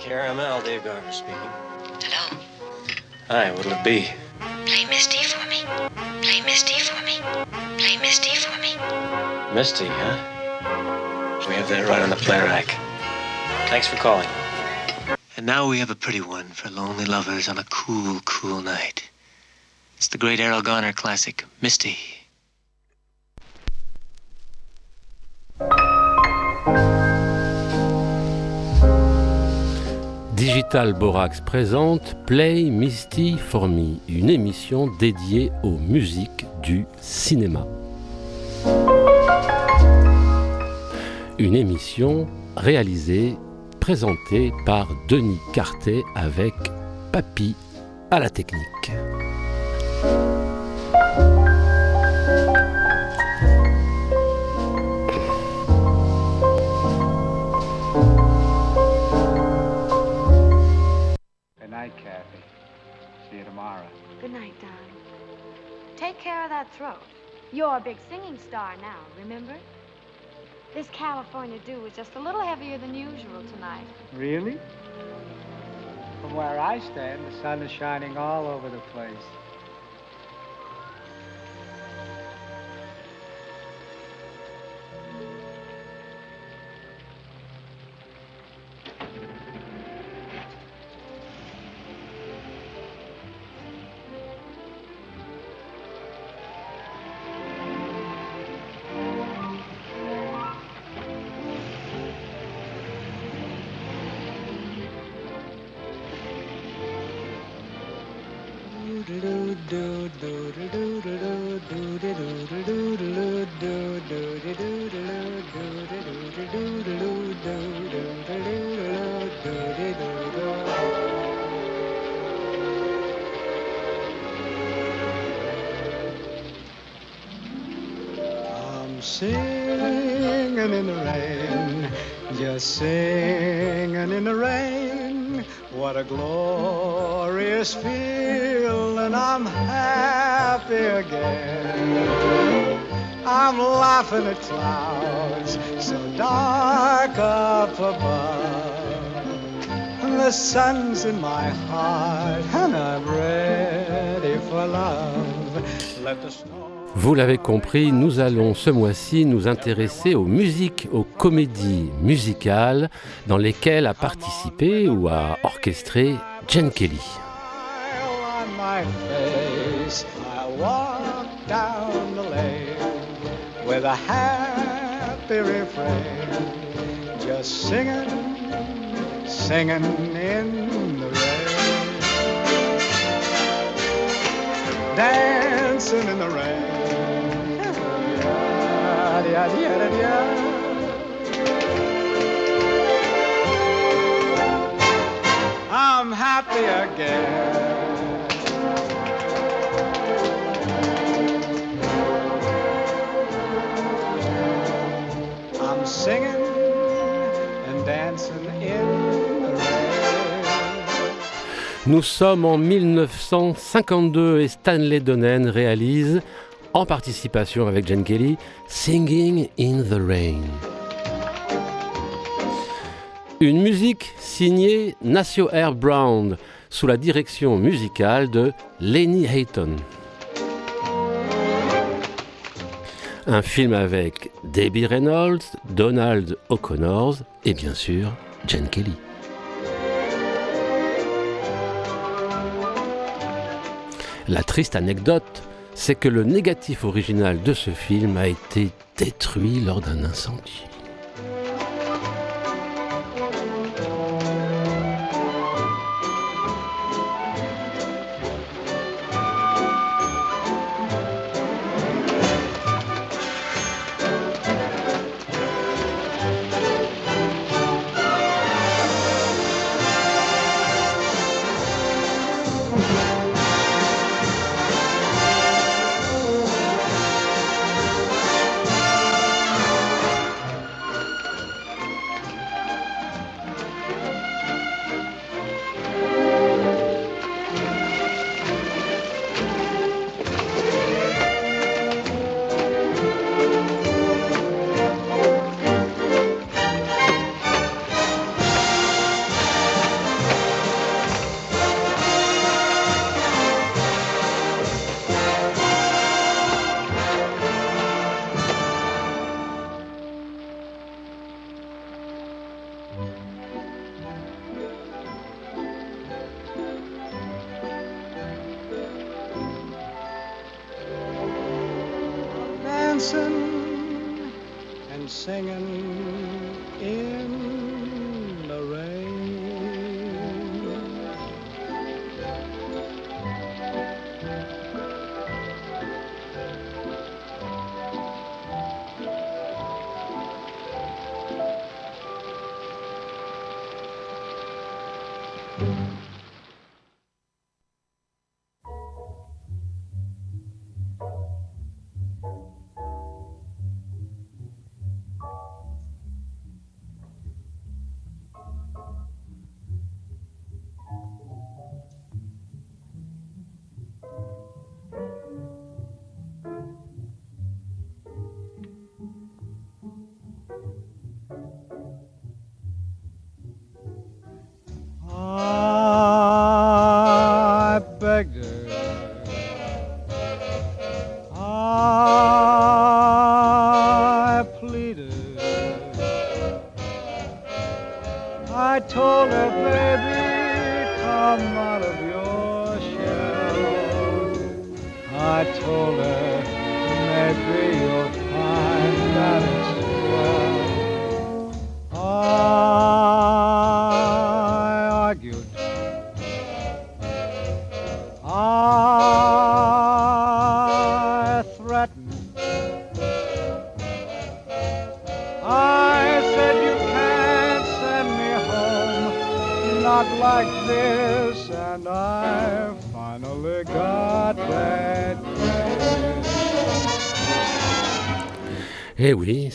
KRML, Dave Garver speaking. Hello? Hi, what'll it be? Play Misty for me. Play Misty for me. Play Misty for me. Misty, huh? We have that right on the play rack. Thanks for calling. And now we have a pretty one for lonely lovers on a cool, cool night. It's the great Errol Garner classic, Misty. Digital Borax présente Play Misty for Me, une émission dédiée aux musiques du cinéma. Une émission réalisée, présentée par Denis Cartet avec Papy à la technique. Take care of that throat. You're a big singing star now, remember? This California dew is just a little heavier than usual tonight. Really? From where I stand, the sun is shining all over the place. Singing in the rain, just singing in the rain. What a glorious feeling, I'm happy again. I'm laughing at clouds so dark up above. The sun's in my heart and I'm ready for love. Let the snow. Vous l'avez compris, nous allons ce mois-ci nous intéresser aux musiques, aux comédies musicales dans lesquelles a participé ou a orchestré Jen Kelly. smile on my face. I'm happy again. I'm singing and dancing in the rain. Nous sommes en 1952 et Stanley Donen réalise, en participation avec Jen Kelly, Singing in the Rain. Une musique signée Nacio Air Brown sous la direction musicale de Lenny Hayton. Un film avec Debbie Reynolds, Donald O'Connor et bien sûr Jen Kelly. La triste anecdote, c'est que le négatif original de ce film a été détruit lors d'un incendie. And singing in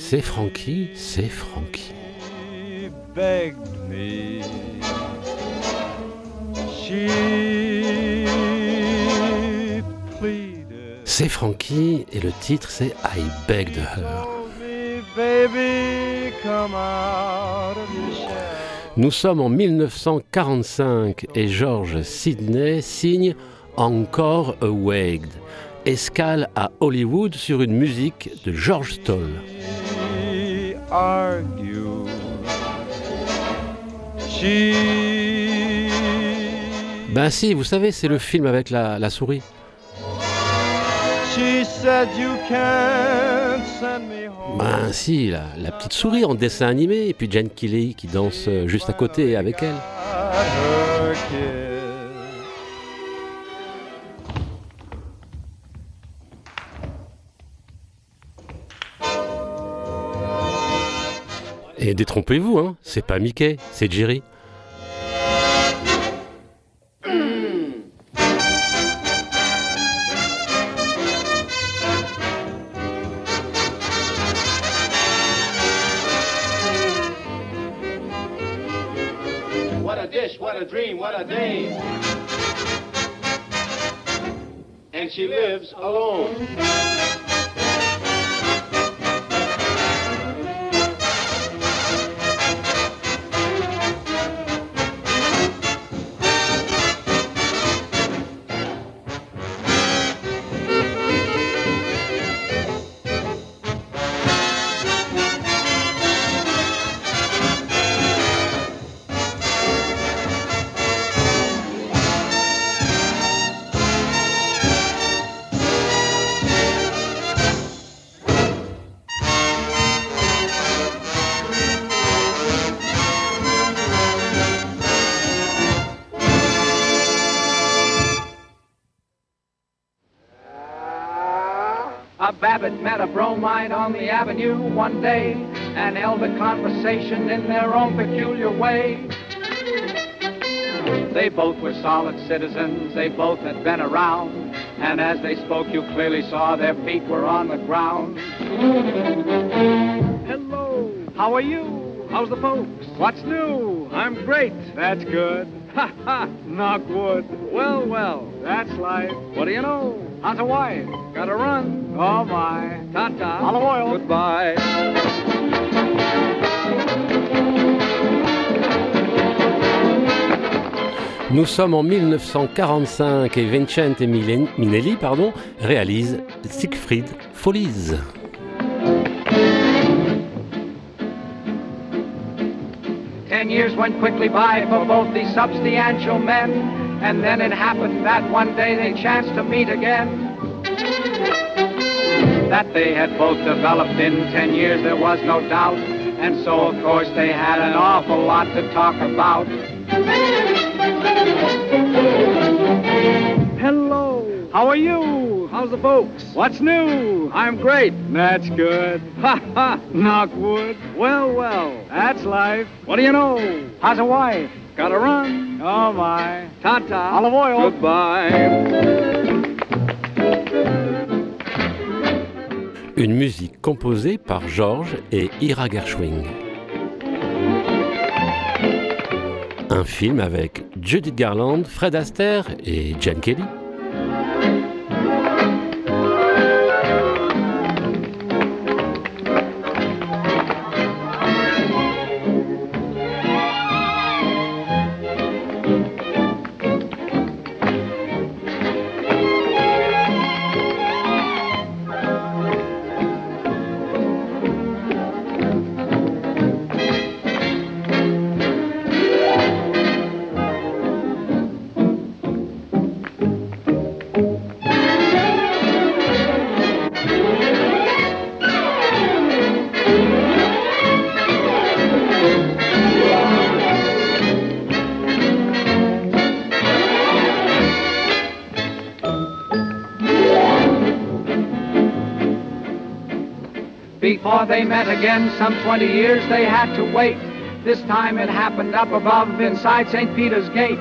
c'est Frankie, c'est Frankie. C'est Frankie et le titre c'est I Begged Her. Nous sommes en 1945 et George Sidney signe Encore Awaked, escale à Hollywood sur une musique de George Stoll. She Ben si, vous savez, c'est le film avec la, la souris. she said you can't send me home. Ben si, la, la petite souris en dessin animé, et puis Jane Kelly qui danse euh, juste à côté avec elle. Et détrompez-vous, hein, c'est pas Mickey, c'est Jerry. What a dish, what a dream, what a dame. And she lives alone. On the avenue one day and held a conversation in their own peculiar way. They both were solid citizens, they both had been around, and as they spoke, you clearly saw their feet were on the ground. Hello, how are you? How's the folks? What's new? I'm great. That's good. Ha ha, knock wood. Well, well, that's life. What do you know? How's a wife? Gotta run. Oh my. Ta-ta. Olive oil. Goodbye. Nous sommes en 1945 et Vincente Minelli pardon, réalise Siegfried Follies. Ten years went quickly by for both these substantial men, and then it happened that one day they chanced to meet again. that they had both developed in ten years, there was no doubt. And so, of course, they had an awful lot to talk about. Hello. How are you? How's the folks? What's new? I'm great. That's good. Ha ha. Knock wood. Well, well. That's life. What do you know? How's a wife? Gotta run. Oh my. Ta-ta. Olive oil. Goodbye. Une musique composée par George et Ira Gershwing. Un film avec Judith Garland, Fred Astaire et Jen Kelly. They met again, some 20 years they had to wait. This time it happened up above inside St. Peter's Gate.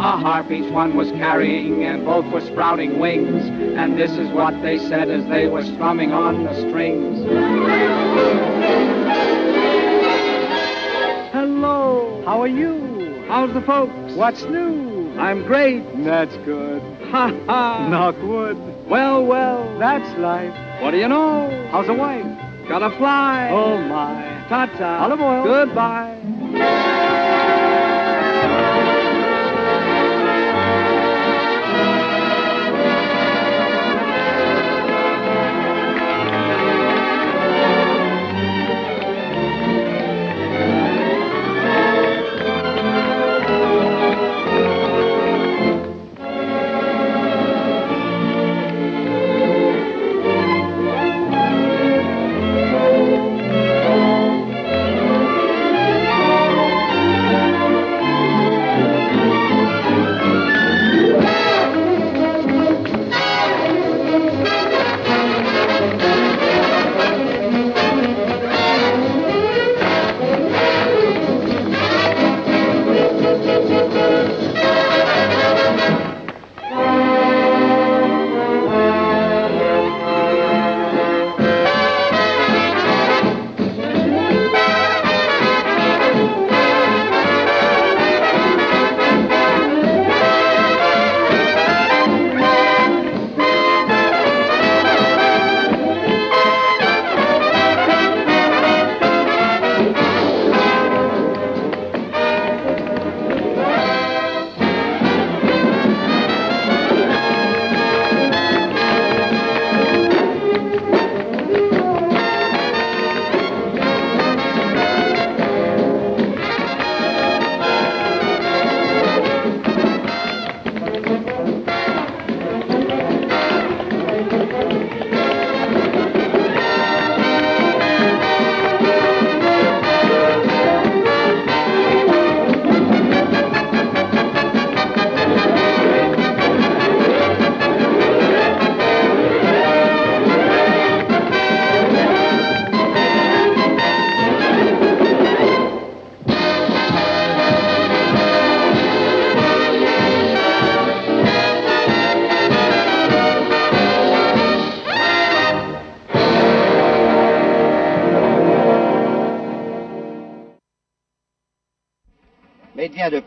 A harp each one was carrying, and both were sprouting wings. And this is what they said as they were strumming on the strings. Hello, how are you? How's the folks? What's new? I'm great. That's good. Ha ha. Knock wood. Well, well, that's life. What do you know? How's the wife? Gotta fly. Oh my. Ta-ta. Olive oil. Goodbye.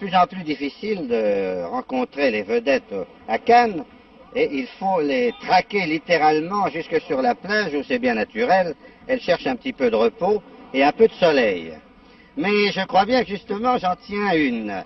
Plus en plus difficile de rencontrer les vedettes à Cannes et il faut les traquer littéralement jusque sur la plage où c'est bien naturel. Elles cherchent un petit peu de repos et un peu de soleil. Mais je crois bien que justement j'en tiens une.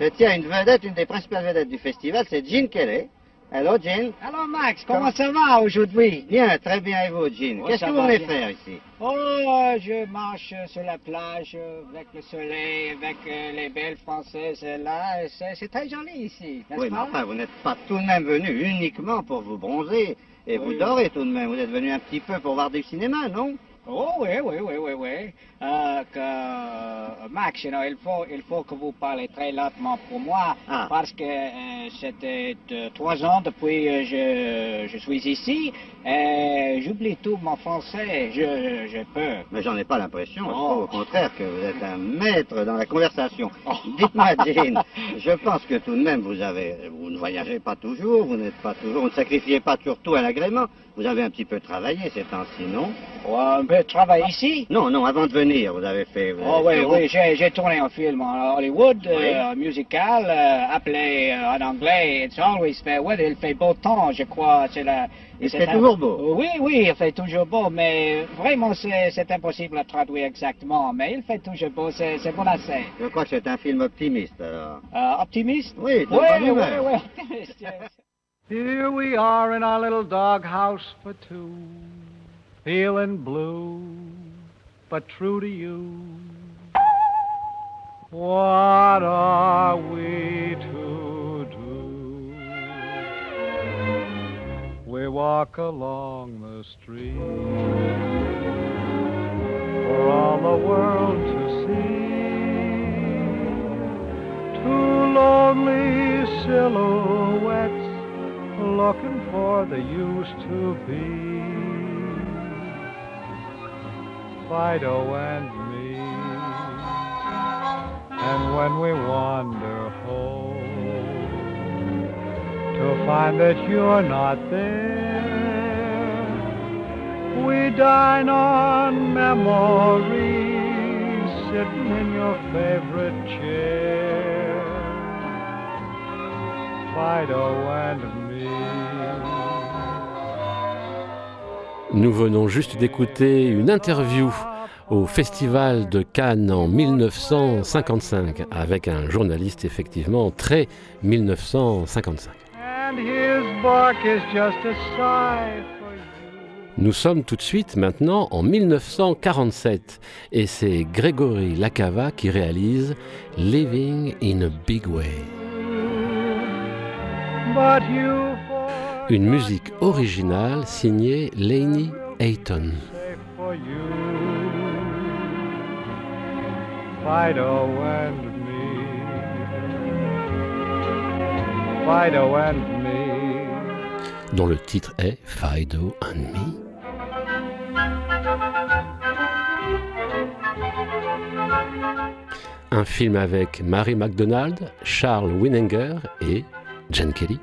Je tiens une vedette, une des principales vedettes du festival, c'est Jean Kelly. Hello Jean? Alors Max, comment ça va aujourd'hui? Bien, très bien et vous Jean? Oh, Qu'est-ce que vous venez bien. faire ici? Oh, euh, je marche sur la plage euh, avec le soleil, avec euh, les belles françaises là. C'est très joli ici, n'est-ce Oui, mais pas? enfin, vous n'êtes pas tout de même venu uniquement pour vous bronzer Et vous Oui. dormez tout de même. Vous êtes venu un petit peu pour voir du cinéma, non? Oh oui, oui, oui, oui, oui. Euh, que, euh, Max, you know, il, faut, il faut que vous parlez très lentement pour moi, Ah. parce que euh, c'était trois ans depuis que je, je suis ici, et j'oublie tout mon français, je, je peux. Mais j'en ai pas l'impression. Oh. au contraire que vous êtes un maître dans la conversation. Oh. Dites-moi, Jean, je pense que tout de même vous avez, vous ne voyagez pas toujours, vous n'êtes pas toujours, vous ne sacrifiez pas toujours tout à l'agrément. Vous avez un petit peu travaillé ces temps-ci, non? On peut travailler ici? Non, non, avant de venir, vous avez fait. vous Oh avez oui, fait- oui, j'ai j'ai tourné un film en Hollywood, Oui. euh, musical, euh, appelé euh, en anglais It's Always Fair Weather. Il fait beau temps, je crois. C'est la, Il fait un- toujours beau. Oui, oui, il fait toujours beau, mais vraiment c'est c'est impossible à traduire exactement. Mais il fait toujours beau, c'est c'est bon assez. Je crois que c'est un film optimiste, alors. Euh, optimiste? Oui, Oui, oui, oui, optimiste. yes. Here we are in our little doghouse for two, feeling blue, but true to you. What are we to do? We walk along the street for all the world to see. Two lonely silhouettes looking for the used to be. Fido and me. And when we wander home to find that you're not there, we dine on memories sitting in your favorite chair. Fido and me. Nous venons juste d'écouter une interview au Festival de Cannes en 1955 avec un journaliste effectivement très 1955. And his bark is just a sigh for you. Nous sommes tout de suite maintenant en 1947 et c'est Grégory Lacava qui réalise Living in a Big Way. But you Une musique originale signée Laney Hayton. Fido and me. Fido and me. dont le titre est Fido and Me. Un film avec Mary MacDonald, Charles Winninger et Jen Kelly.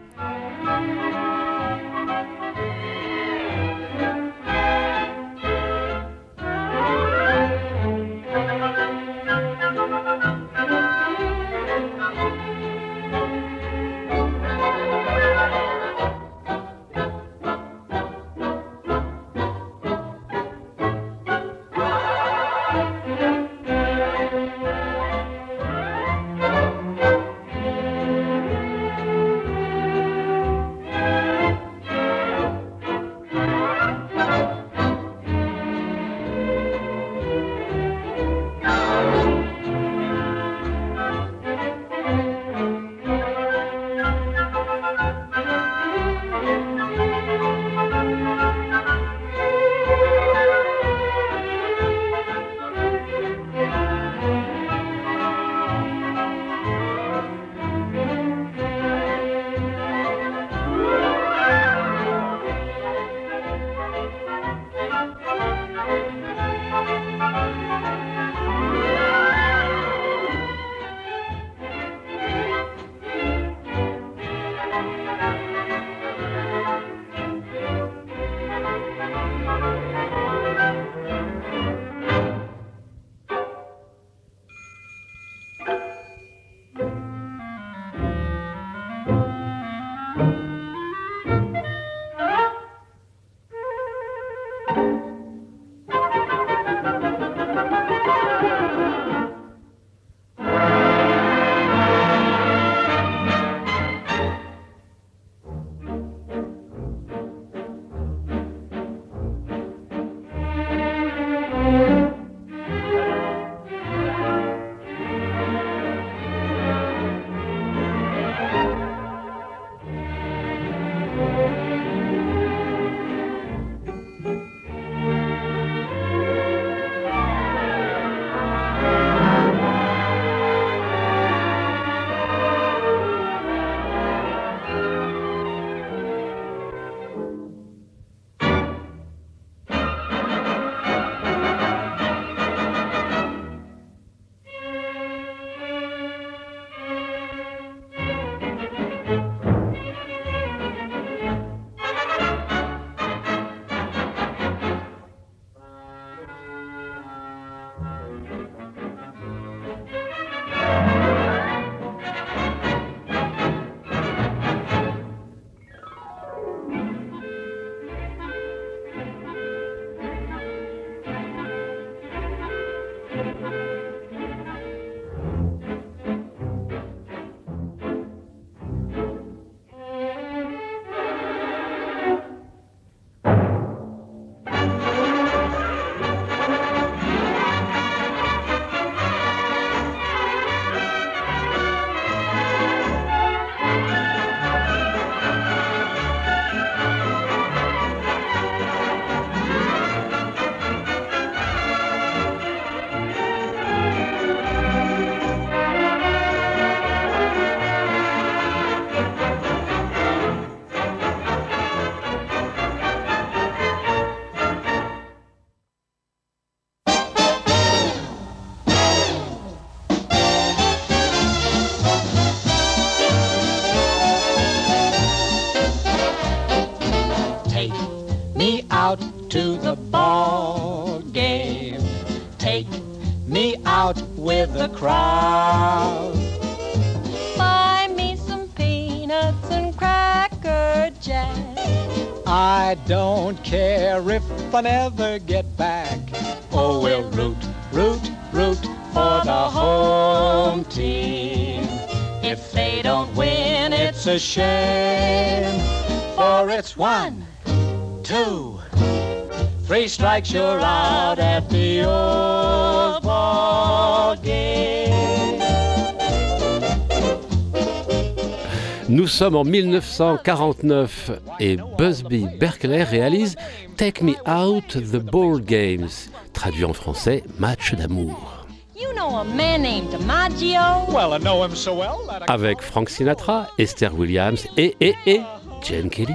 Three strikes, you're out at the old ball game. Nous sommes en 1949 et Busby Berkeley réalise Take Me Out the Ball Games, traduit en français Match d'amour. Avec Frank Sinatra, Esther Williams et, et, et Jane Kelly.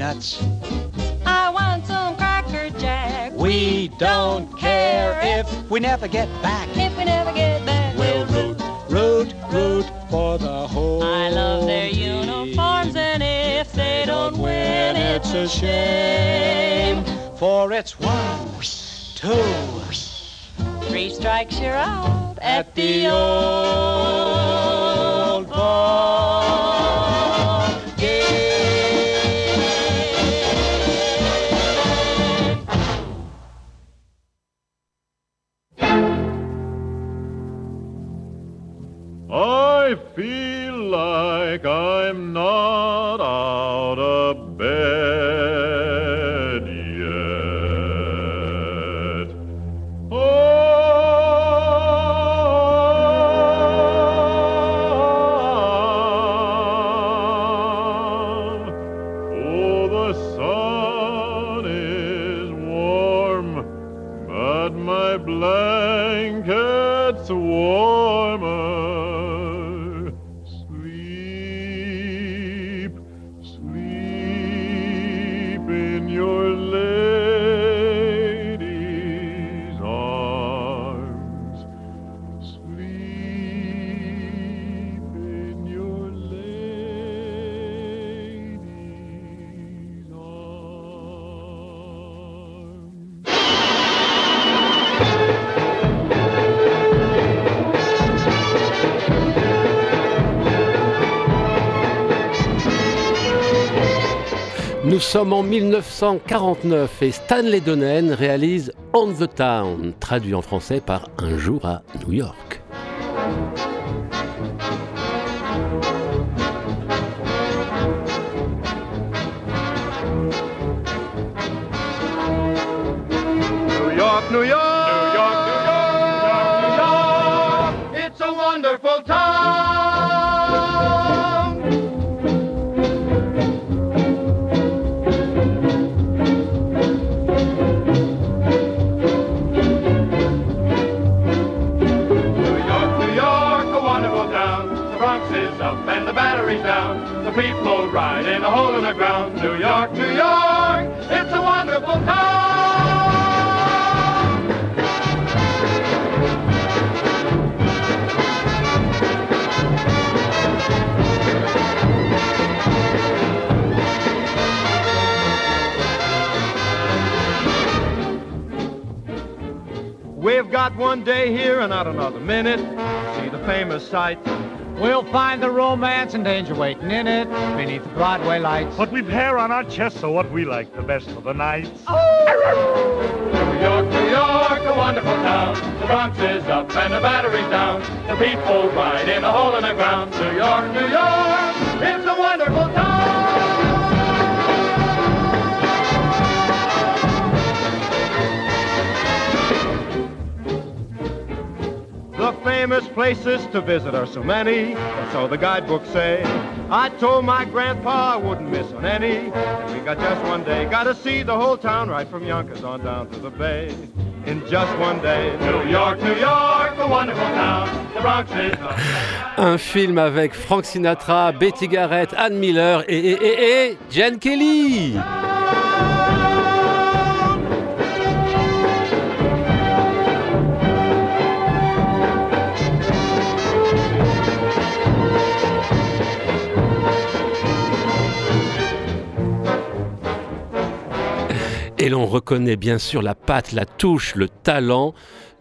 Peanuts. I want some cracker jack. We don't care if we never get back. If we never get back, We'll root, root, root for the whole. I love their uniforms, and if they don't win, it's a shame. For it's one, two, Three strikes, you're out at the old sommes en 1949 et Stanley Donen réalise On the Town, traduit en français par Un jour à New York. In the ground. New York, New York, it's a wonderful town. We've got one day here and not another minute. See the famous sights. We'll find the romance and danger waiting in it beneath the Broadway lights. But we've hair on our chests, so what we like the best for the nights. Oh! New York, New York, a wonderful town. The Bronx is up and the Battery's down. The people ride in a hole in the ground. New York, New York, famous places to visit are so many, or so the guidebooks say. I told my grandpa I wouldn't miss on any. And we got just one day, gotta see the whole town right from Yonkers on down to the bay. In just one day. New York, New York, a wonderful town. The the... Un film avec Frank Sinatra, Betty Garrett, Anne Miller et, et, et, et Jen Kelly. Et l'on reconnaît bien sûr la patte, la touche, le talent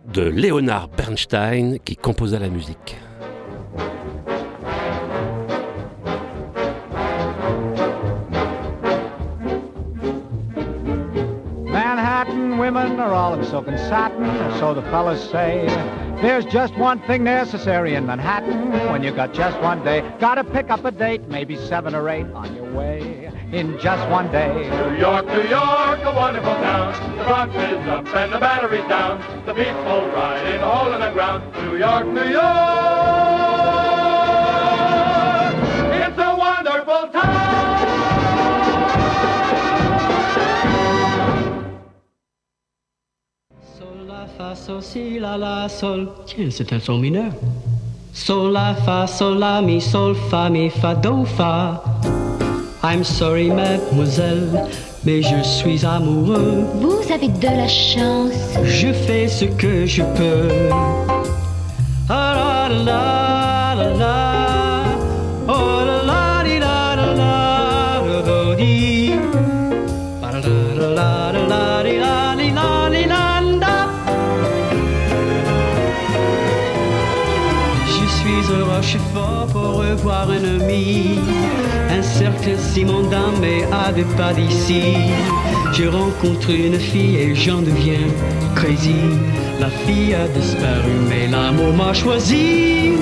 de Leonard Bernstein qui composa la musique. Manhattan women are all in silk and satin, so the fellas say. There's just one thing necessary in Manhattan when you got just one day. Gotta pick up a date, maybe seven or eight on your way in just one day. New York, New York, a wonderful town. The Bronx is up and the battery's down. The people ride in a hole in the ground. New York, New York, it's a wonderful town. Sol, la, fa, sol, si, la, la, sol. Tiens, c'est un son mineur. Sol, la, fa, sol, la, mi, sol, fa, mi, fa, do, fa. I'm sorry, mademoiselle, mais je suis amoureux. Vous avez de la chance. Je fais ce que je peux. Ah, la, la, Cercle Simon mais avait pas d'ici. Je rencontre une fille et j'en deviens crazy. La fille a disparu, mais l'amour m'a choisi.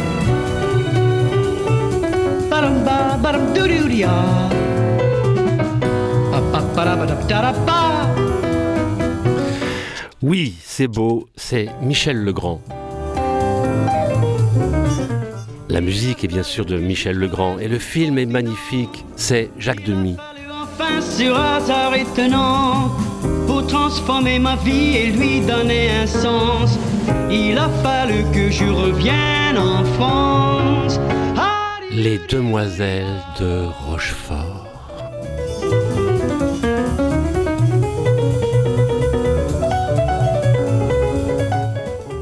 Oui, c'est beau, c'est Michel Legrand. La musique est bien sûr de Michel Legrand et le film est magnifique, c'est Jacques Demy. Enfin, sur hasard étonnant, pour transformer ma vie et lui donner un sens, il a fallu que je revienne en France. Les demoiselles de Rochefort.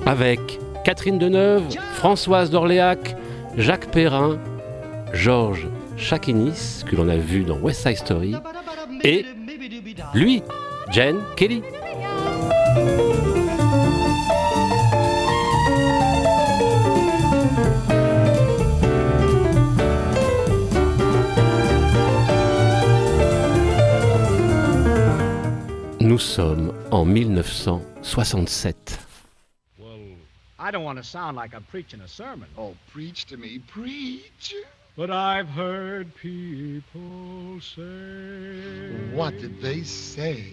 Avec Catherine Deneuve, Françoise d'Orléac, Jacques Perrin, Georges Chakinis, que l'on a vu dans West Side Story, et lui, Jen Kelly. Nous sommes en 1967. I don't want to sound like I'm preaching a sermon. Oh, preach to me, preach. But I've heard people say. What did they say?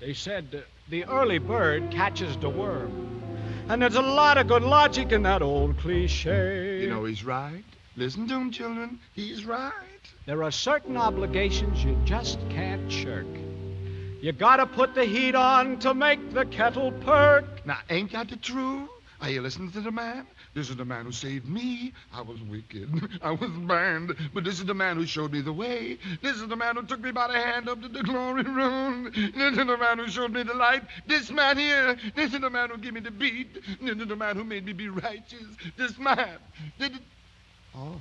They said uh, the early bird catches the worm. And there's a lot of good logic in that old cliche. You know he's right. Listen to him, children. He's right. There are certain obligations you just can't shirk. You gotta put the heat on to make the kettle perk. Now, ain't that the truth? Are you listening to the man? This is the man who saved me. I was wicked. I was banned. But this is the man who showed me the way. This is the man who took me by the hand up to the glory room. This is the man who showed me the light. This man here. This is the man who gave me the beat. This is the man who made me be righteous. This man. Oh.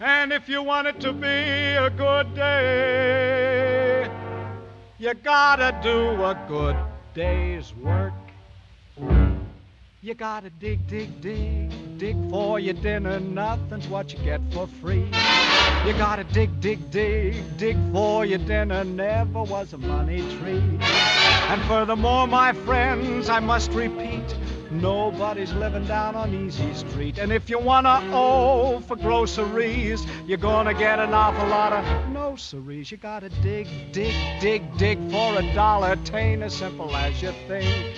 And if you want it to be a good day, you gotta do a good day's work. You gotta dig, dig, dig, dig for your dinner. Nothing's what you get for free. You gotta dig, dig, dig, dig for your dinner. Never was a money tree. And furthermore, my friends, I must repeat, Nobody's living down on Easy Street. And if you wanna owe for groceries, you're gonna get an awful lot of no cerise. You gotta dig, dig, dig, dig for a dollar. Tain't as simple as you think.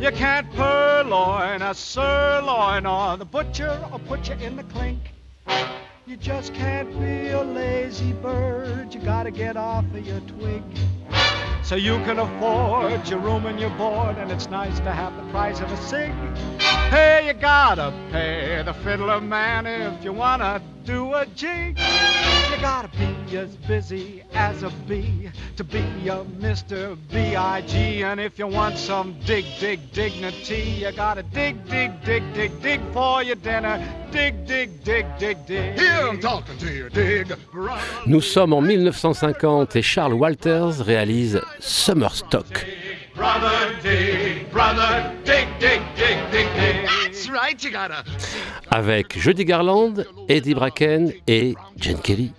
You can't purloin a sirloin or the butcher or put you in the clink. You just can't be a lazy bird. You gotta get off of your twig. So you can afford your room and your board, and it's nice to have the price of a cig. Hey, you gotta pay the fiddler man if you wanna do a jig. You gotta be as busy as a bee to be a Mr. B.I.G. And if you want some dig, dig, dignity, you gotta dig, dig, dig, dig, dig for your dinner. Dig, dig, dig, dig, dig. Here I'm talking to you, dig. Nous sommes en 1950 et Charles Walters réalise Summerstock. Brother dig, brother dig, dig, dig, dig, dig. That's right, you gotta Avec Judy Garland, Eddie Bracken et Jen Kelly.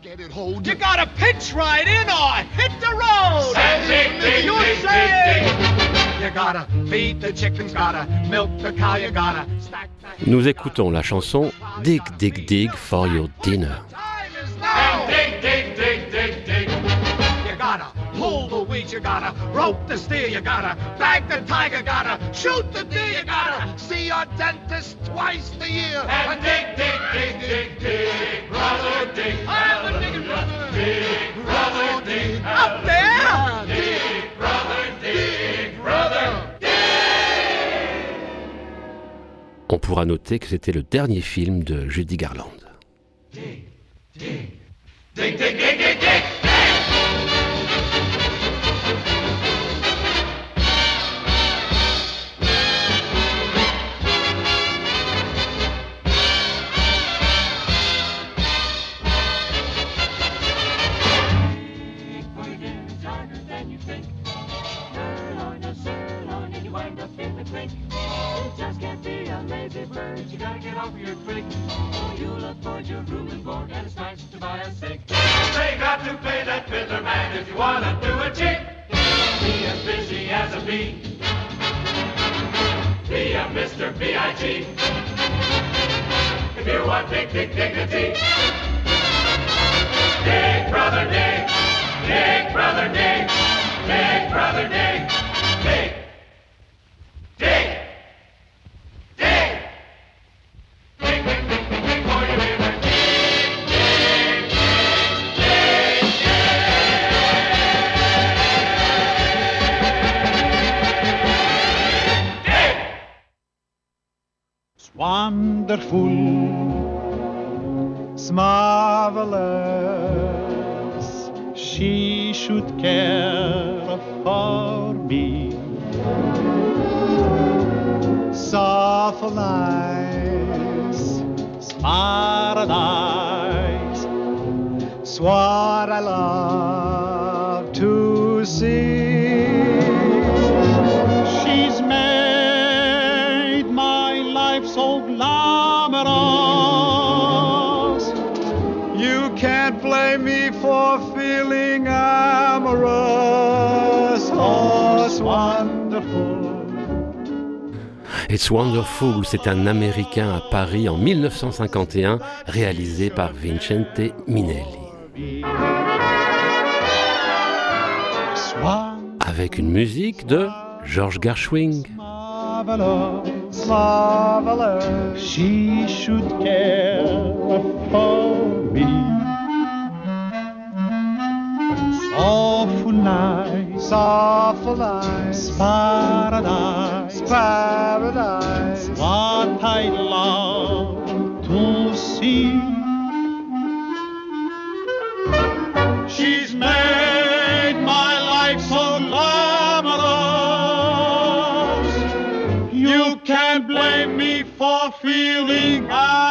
You gotta pitch right in or hit the road. And dig, dig, You dig, say- dig, dig. You gotta feed the chickens, gotta milk the cow, you gotta stack the Nous écoutons la chanson Dig Dig Dig for Your Dinner. Pull the weeds, you gotta rope the steer, you gotta bag the tiger, gotta shoot the deer, you gotta see your dentist twice a year. And dig, dig, dig, dig, dig. Brother dig, I'm a brother digging brother. dig, brother dig. Up there! Dig, brother dig, brother On pourra noter que c'était le dernier film de Judy Garland. dig, dig, dig, dig, dig, dig. A lazy bird. You gotta get off your twig. So oh, you'll afford your room and board, and it's nice to buy a cig. They got to play that fiddler man if you wanna do a jig. Be as busy as a bee. Be a Mr. B.I.G. If you want big, big dignity. Dig, brother, dig. Dig, brother, dig. Dig, brother. Dig. Dig. Wonderful, it's marvelous. She should care for me. Soft it's paradise. It's what I love It's Wonderful, c'est un Américain à Paris en 1951, réalisé par Vincente Minelli. Avec une musique de George Gershwin. 啊。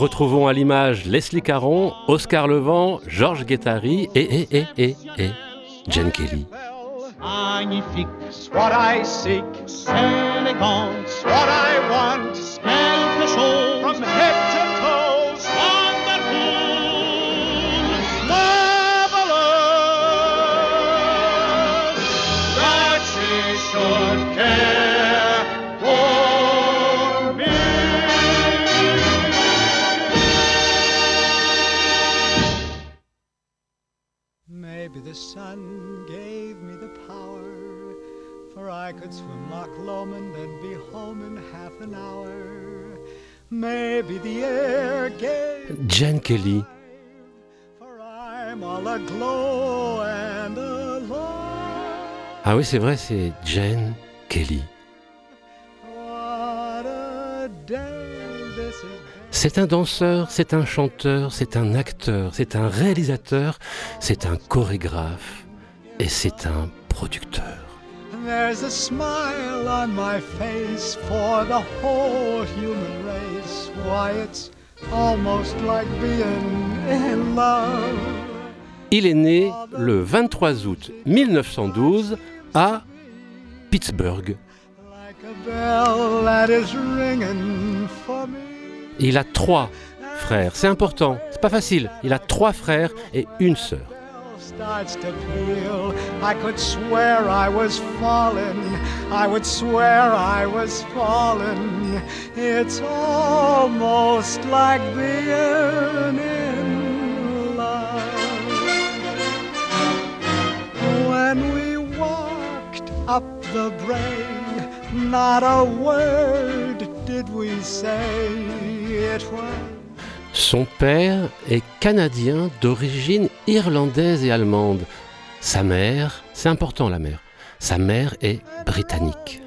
Retrouvons à l'image Leslie Caron, Oscar Levent, Georges Guettari et, et, et, Jen Kelly. Maybe the sun gave me the power, for I could swim Loch Lomond and be home in half an hour. Maybe the air gave Jen Kelly, I'm all aglow and alive. ah oui c'est vrai, c'est Jen Kelly. C'est un danseur, c'est un chanteur, c'est un acteur, c'est un réalisateur, c'est un chorégraphe et c'est un producteur. There's a smile on my face for the whole human race. Why, it's almost like being in love. Il est né le 23 août 1912 à Pittsburgh. Like a bell that is ringing for me. Il a trois frères, c'est important, c'est pas facile. Il a trois frères et une sœur. I would swear I was. It's almost like being in love. Up the not a word did we say. Son père est canadien d'origine irlandaise et allemande. Sa mère, c'est important la mère, sa mère est britannique.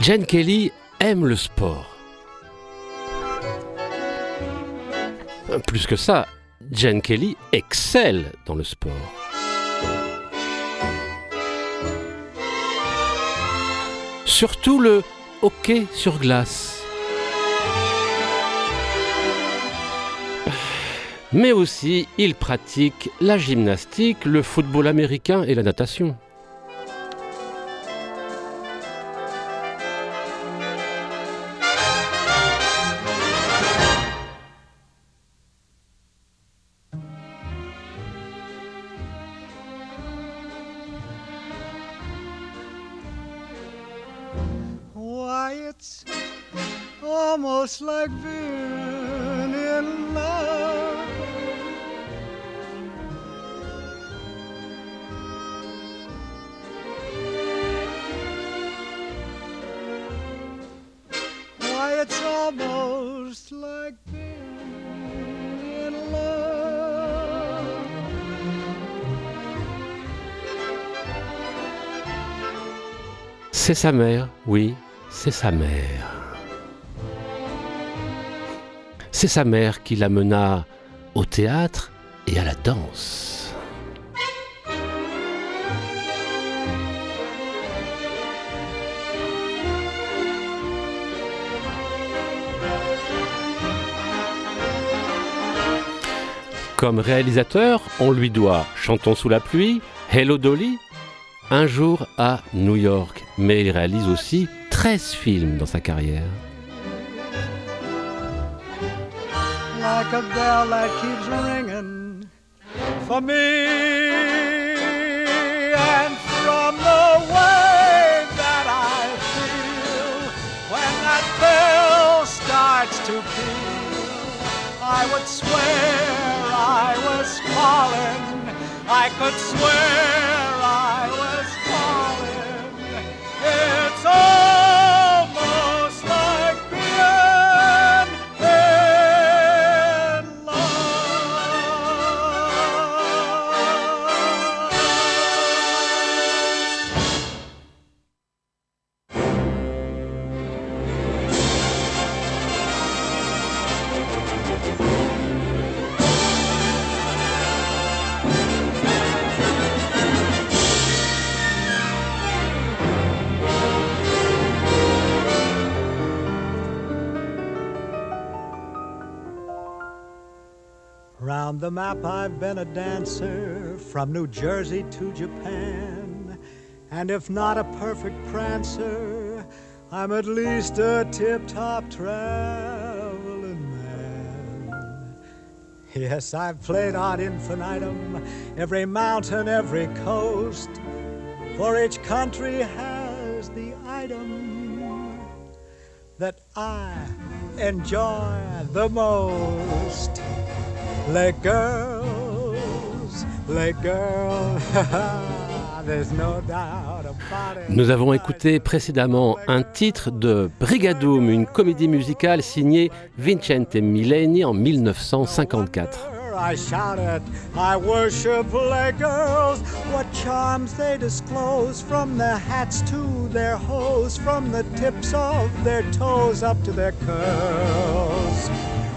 Jen Kelly aime le sport. Plus que ça, Jen Kelly excelle dans le sport. Surtout le hockey sur glace. Mais aussi, il pratique la gymnastique, le football américain et la natation. C'est sa mère, oui, c'est sa mère. C'est sa mère qui l'amena au théâtre et à la danse. Comme réalisateur, on lui doit Chantons sous la pluie, Hello Dolly, Un jour à New York, mais il réalise aussi 13 films dans sa carrière. like a bell that keeps ringing for me. And from the way that I feel when that bell starts to peal, I would swear I was falling. I could swear Soul! Round the map, I've been a dancer from New Jersey to Japan. And if not a perfect prancer, I'm at least a tip top traveling man. Yes, I've played ad infinitum every mountain, every coast, for each country has the item that I enjoy the most. Les girls, les girls, there's no doubt about it. Nous avons écouté précédemment un titre de Brigadoum, une comédie musicale signée Vincente Milleni en 1954. I shouted, I worship les girls. What charms they disclose from their hats to their hose, from the tips of their toes up to their curls.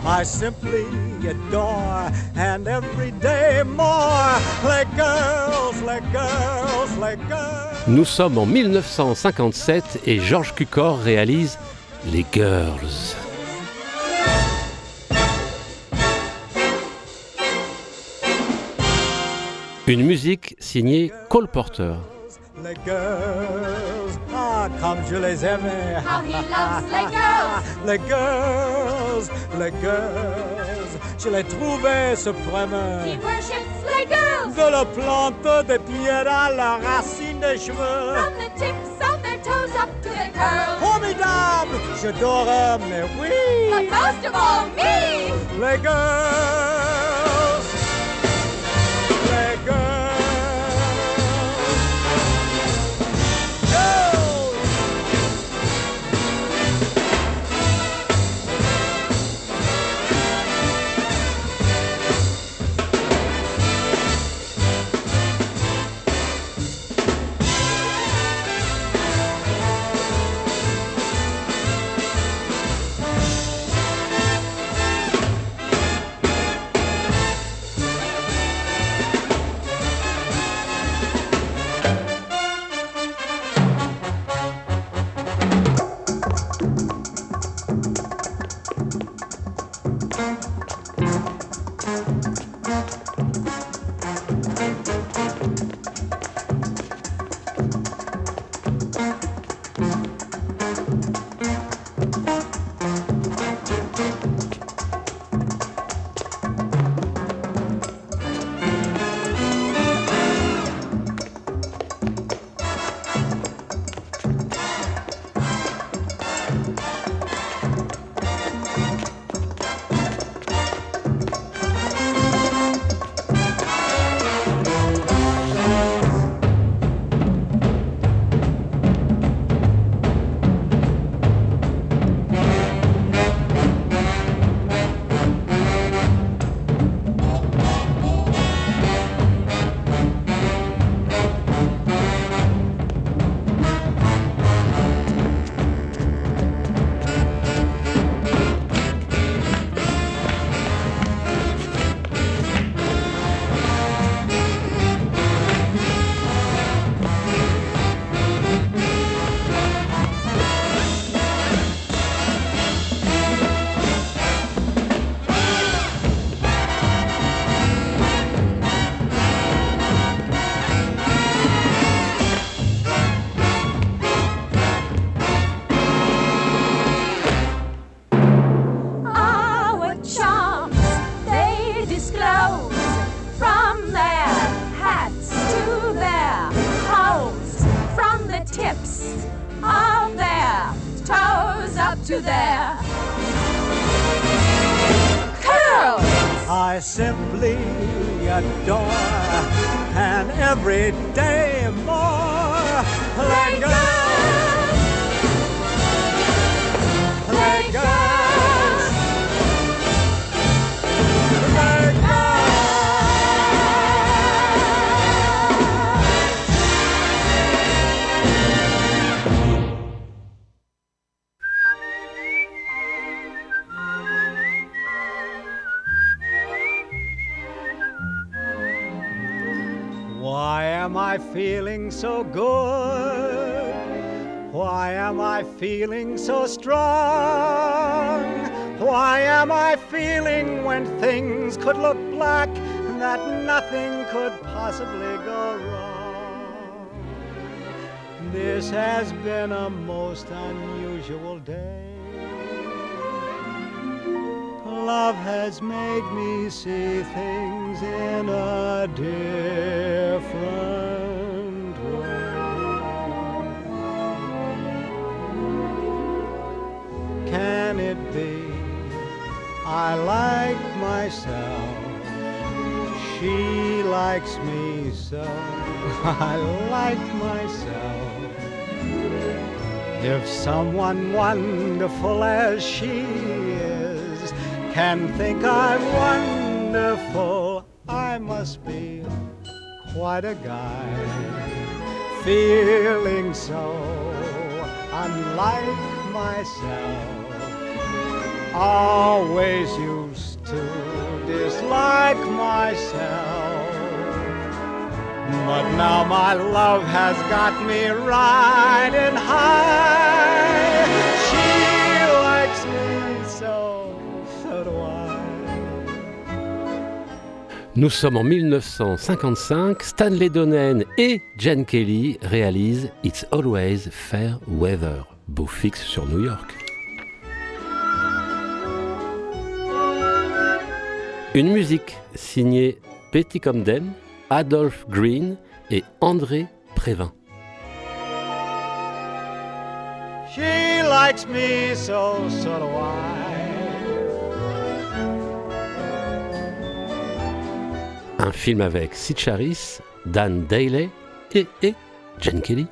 I simply adore, and every day more, les girls, les girls, les girls. Nous sommes en 1957 et Georges Cukor réalise Les Girls. Une musique signée Cole Porter. Les girls, ah, comme je les aimais. How he loves les girls. Les girls, les girls, je les trouvais suprêmes. He worships les girls. De la plante des pieds à la racine des cheveux. From the tips of their toes up to their curls. Formidable, j'adore, mais oui. But most of all, me. Les girls, simply adore, and every day more. Let go, feeling so good? Why am I feeling so strong? Why am I feeling when things could look black and that nothing could possibly go wrong? This has been a most unusual day. Love has made me see things in a different Can it be I like myself? She likes me so. I like myself. If someone wonderful as she is can think I'm wonderful, I must be quite a guy. Feeling so unlike myself. Always used to dislike myself. But now my love has got me high. She likes me so. Nous sommes en 1955, Stanley Donen et Jen Kelly réalisent It's Always Fair Weather, beau fixe sur New York. Une musique signée Betty Comden, Adolphe Green et André Prévin. She likes me so, so do I. Un film avec Sid Charis, Dan Daly et, et Jen Kelly.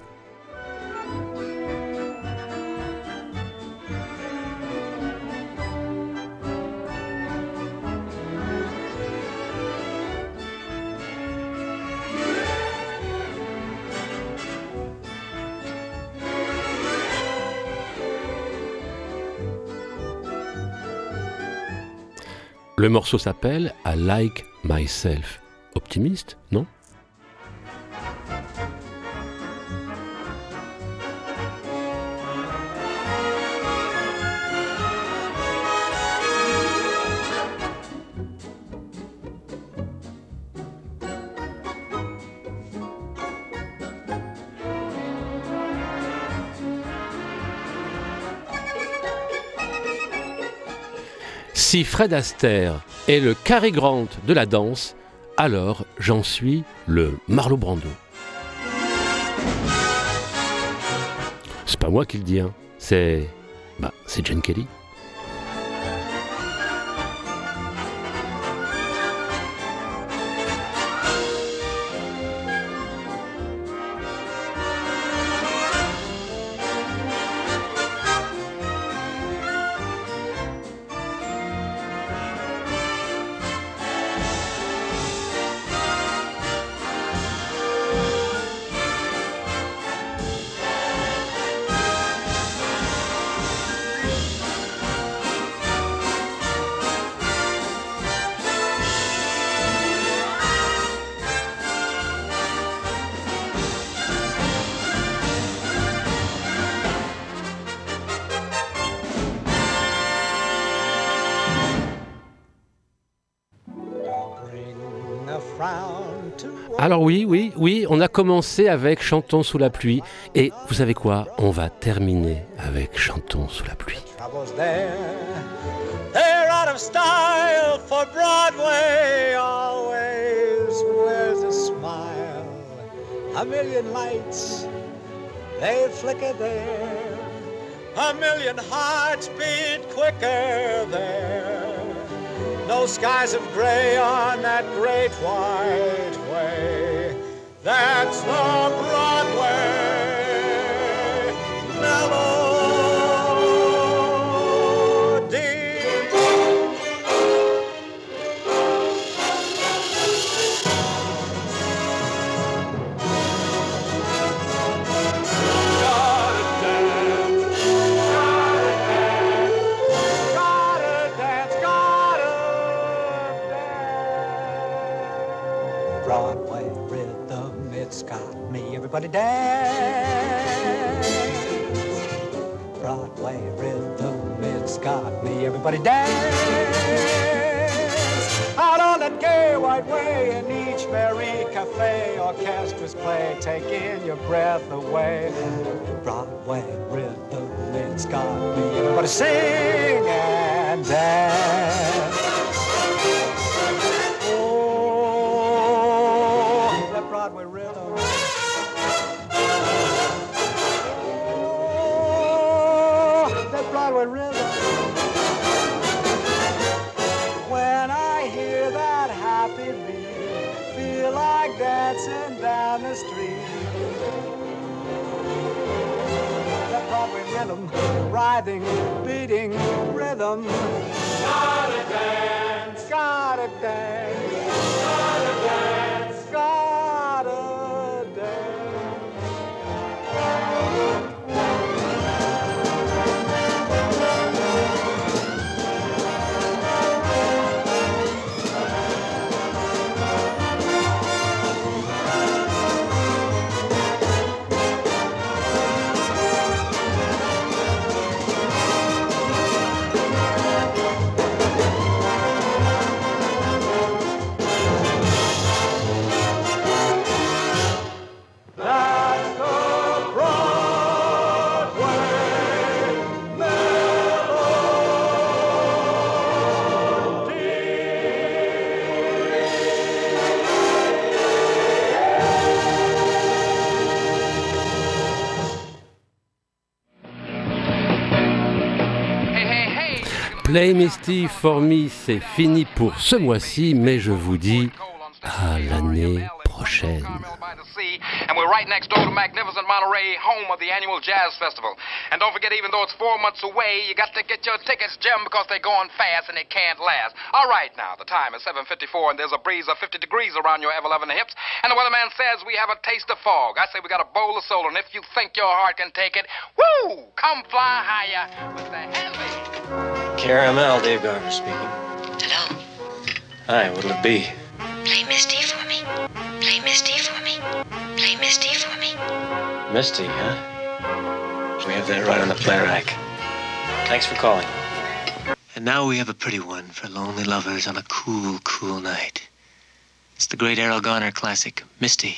Le morceau s'appelle I Like Myself. Optimiste, non? Si Fred Astaire est le Cary Grant de la danse, alors j'en suis le Marlon Brando. C'est pas moi qui le dis, hein. c'est bah, c'est Kelly. On a commencé avec Chantons sous la pluie. Et vous savez quoi? On va terminer avec Chantons sous la pluie. for Broadway, always wears a smile. A million lights, they flicker there. A million hearts beat quicker there. No skies of gray on that great white. That's the Broadway. Everybody dance. Broadway rhythm, it's got me. Everybody dance out on that gay white way in each merry cafe. Orchestras play, taking your breath away. Broadway rhythm, it's got me. Everybody sing and dance. come Play Misty for Me, c'est fini pour ce mois-ci, mais je vous dis à l'année prochaine. And we're right next door to magnificent Monterey, home of the annual Jazz Festival. And don't forget, even though it's four months away, you got to get your tickets, Jim, because they're going fast and they can't last. All right, now, the time is 7.54, and there's a breeze of 50 degrees around your ever-loving hips. And the weatherman says we have a taste of fog. I say we got a bowl of soul, and if you think your heart can take it, woo, come fly higher with the heavy. KRML, Dave Garver speaking. Hello? Hi, what'll it be? Play Misty for me. Play Misty for me. Play Misty for me. Misty, huh? We have that right on the play rack. Thanks for calling. And now we have a pretty one for lonely lovers on a cool, cool night. It's the great Errol Garner classic, Misty.